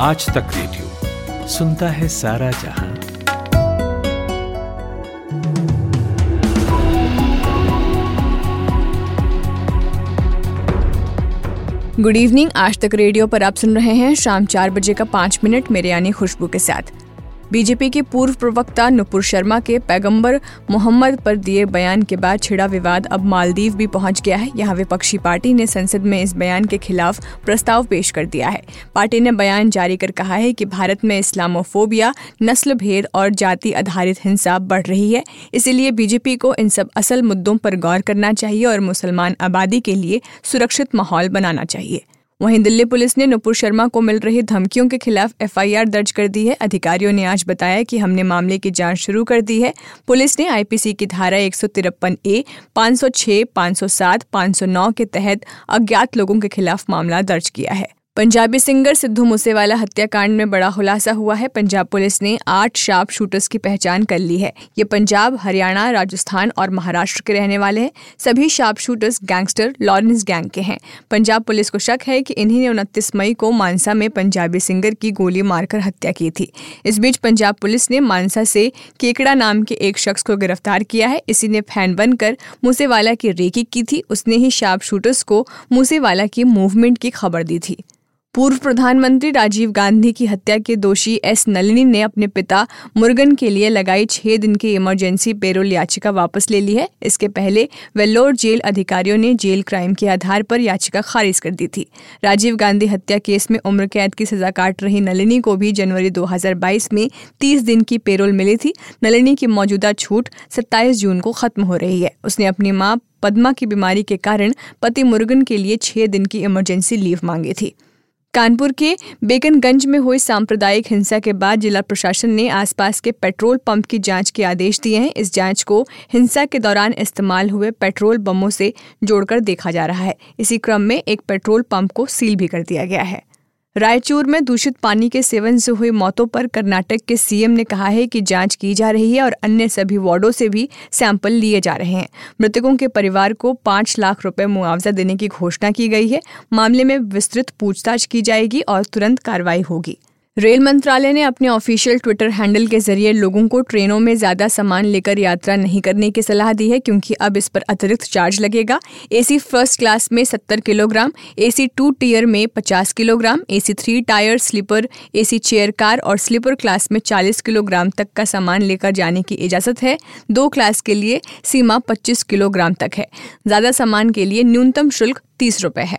आज तक रेडियो सुनता है सारा जहाँ। गुड इवनिंग आज तक रेडियो पर आप सुन रहे हैं शाम चार बजे का पाँच मिनट मेरे यानी खुशबू के साथ। बीजेपी के पूर्व प्रवक्ता नुपुर शर्मा के पैगंबर मोहम्मद पर दिए बयान के बाद छिड़ा विवाद अब मालदीव भी पहुँच गया है। यहाँ विपक्षी पार्टी ने संसद में इस बयान के खिलाफ प्रस्ताव पेश कर दिया है। पार्टी ने बयान जारी कर कहा है कि भारत में इस्लामोफोबिया नस्ल भेद और जाति आधारित हिंसा बढ़ रही है। इसीलिए बीजेपी को इन सब असल मुद्दों पर गौर करना चाहिए और मुसलमान आबादी के लिए सुरक्षित माहौल बनाना चाहिए। वहीं दिल्ली पुलिस ने नुपुर शर्मा को मिल रही धमकियों के खिलाफ एफआईआर दर्ज कर दी है। अधिकारियों ने आज बताया कि हमने मामले की जाँच शुरू कर दी है। पुलिस ने आईपीसी की धारा एक सौ तिरपन ए, पाँच सौ छह, पाँच सौ सात, पाँच सौ नौ के तहत अज्ञात लोगों के खिलाफ मामला दर्ज किया है। पंजाबी सिंगर सिद्धू मूसेवाला हत्याकांड में बड़ा खुलासा हुआ है। पंजाब पुलिस ने आठ शार्प शूटर्स की पहचान कर ली है। ये पंजाब, हरियाणा, राजस्थान और महाराष्ट्र के रहने वाले हैं। सभी sharp shooters gangster Lawrence gang के हैं। पंजाब पुलिस को शक है कि इन्हीं ने उनतीस मई को मानसा में पंजाबी सिंगर की गोली मारकर हत्या की थी। इस बीच पंजाब पुलिस ने मानसा से केकड़ा नाम के एक शख्स को गिरफ़्तार किया है। इसी ने फ़ैन बनकर मूसेवाला की रेकी की थी। उसने ही शार्प शूटर्स को मूसेवाला की मूवमेंट की खबर दी थी। पूर्व प्रधानमंत्री राजीव गांधी की हत्या के दोषी एस नलिनी ने अपने पिता मुर्गन के लिए लगाई छह दिन की इमरजेंसी पेरोल याचिका वापस ले ली है। इसके पहले वेल्लोर जेल अधिकारियों ने जेल क्राइम के आधार पर याचिका खारिज कर दी थी। राजीव गांधी हत्या केस में उम्र कैद की सजा काट रही नलिनी को भी जनवरी 2022 में 30 दिन की पेरोल मिली थी। नलिनी की मौजूदा छूट 27 जून को खत्म हो रही है। उसने अपनी माँ पद्मा की बीमारी के कारण पति मुर्गन के लिए छह दिन की इमरजेंसी लीव मांगी थी। कानपुर के बेगनगंज में हुई सांप्रदायिक हिंसा के बाद जिला प्रशासन ने आसपास के पेट्रोल पंप की जाँच के आदेश दिए हैं। इस जाँच को हिंसा के दौरान इस्तेमाल हुए पेट्रोल बमों से जोड़कर देखा जा रहा है। इसी क्रम में एक पेट्रोल पंप को सील भी कर दिया गया है। रायचूर में दूषित पानी के सेवन से हुई मौतों पर कर्नाटक के सीएम ने कहा है कि जाँच की जा रही है और अन्य सभी वार्डों से भी सैंपल लिए जा रहे हैं। मृतकों के परिवार को पाँच लाख रुपए मुआवजा देने की घोषणा की गई है। मामले में विस्तृत पूछताछ की जाएगी और तुरंत कार्रवाई होगी। रेल मंत्रालय ने अपने ऑफिशियल ट्विटर हैंडल के ज़रिए लोगों को ट्रेनों में ज़्यादा सामान लेकर यात्रा नहीं करने की सलाह दी है, क्योंकि अब इस पर अतिरिक्त चार्ज लगेगा। एसी फ़र्स्ट क्लास में 70 किलोग्राम, एसी टू टीयर में 50 kilogram, AC three tier, sleeper, AC chair car और स्लीपर क्लास में 40 किलोग्राम तक का सामान लेकर जाने की इजाज़त है। दो क्लास के लिए सीमा पच्चीस किलोग्राम तक है। ज़्यादा सामान के लिए न्यूनतम शुल्क तीस रुपए है।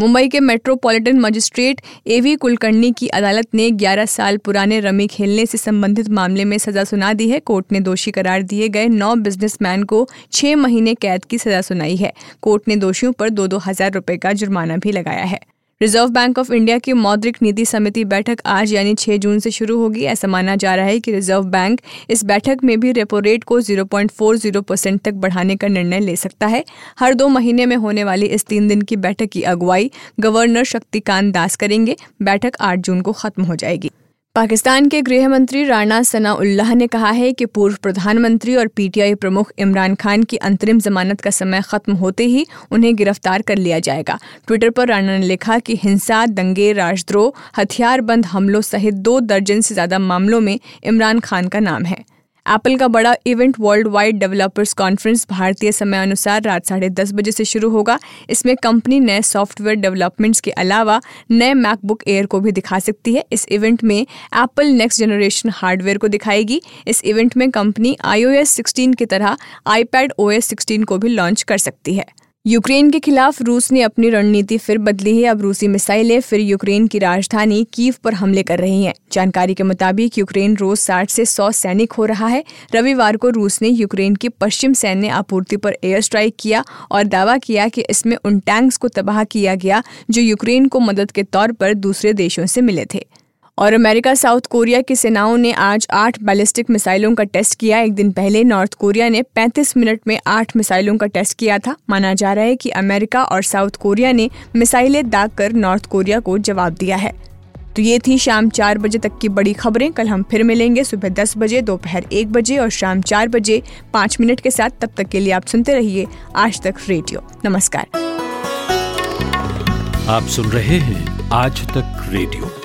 मुंबई के metropolitan magistrate A V Kulkarni की अदालत ने 11 साल पुराने रमी खेलने से संबंधित मामले में सजा सुना दी है। कोर्ट ने दोषी करार दिए गए नौ बिजनेसमैन को छह महीने कैद की सजा सुनाई है। कोर्ट ने दोषियों पर दो दो हज़ार रुपए का जुर्माना भी लगाया है। रिज़र्व बैंक ऑफ़ इंडिया की मौद्रिक नीति समिति बैठक आज, यानी 6 जून से शुरू होगी। ऐसा माना जा रहा है कि रिज़र्व बैंक इस बैठक में भी रेपो रेट को 0.40 परसेंट तक बढ़ाने का निर्णय ले सकता है। हर दो महीने में होने वाली इस तीन दिन की बैठक की अगुवाई गवर्नर शक्तिकांत दास करेंगे। बैठक आठ जून को खत्म हो जाएगी। पाकिस्तान के गृह मंत्री राणा सनाउल्लाह ने कहा है कि पूर्व प्रधानमंत्री और पीटीआई प्रमुख इमरान खान की अंतरिम जमानत का समय खत्म होते ही उन्हें गिरफ़्तार कर लिया जाएगा। ट्विटर पर राणा ने लिखा कि हिंसा, दंगे, राजद्रोह, हथियारबंद हमलों सहित दो दर्जन से ज़्यादा मामलों में इमरान खान का नाम है। एप्पल का बड़ा event world wide developers conference भारतीय समय अनुसार रात साढ़े दस बजे से शुरू होगा। इसमें कंपनी नए सॉफ्टवेयर डेवलपमेंट्स के अलावा नए मैकबुक एयर को भी दिखा सकती है। इस इवेंट में एप्पल नेक्स्ट जनरेशन हार्डवेयर को दिखाएगी। इस इवेंट में कंपनी आईओएस 16 की तरह आईपैड ओएस 16 को भी लॉन्च कर सकती है। यूक्रेन के खिलाफ रूस ने अपनी रणनीति फिर बदली है। अब रूसी मिसाइलें फिर यूक्रेन की राजधानी कीव पर हमले कर रही हैं। जानकारी के मुताबिक यूक्रेन रोज साठ से सौ सैनिक हो रहा है। रविवार को रूस ने यूक्रेन की पश्चिम सैन्य आपूर्ति पर एयर स्ट्राइक किया और दावा किया कि इसमें उन टैंक्स को तबाह किया गया जो यूक्रेन को मदद के तौर पर दूसरे देशों से मिले थे। और अमेरिका, साउथ कोरिया की सेनाओं ने आज आठ बैलिस्टिक मिसाइलों का टेस्ट किया। एक दिन पहले नॉर्थ कोरिया ने 35 मिनट में आठ मिसाइलों का टेस्ट किया था। माना जा रहा है कि अमेरिका और साउथ कोरिया ने मिसाइलें दाग कर नॉर्थ कोरिया को जवाब दिया है। तो ये थी शाम चार बजे तक की बड़ी खबरें। कल हम फिर मिलेंगे सुबह दस बजे, दोपहर एक बजे और शाम चार बजे। पाँच मिनट के साथ तब तक के लिए आप सुनते रहिए आज तक रेडियो। नमस्कार। आप सुन रहे हैं आज तक रेडियो।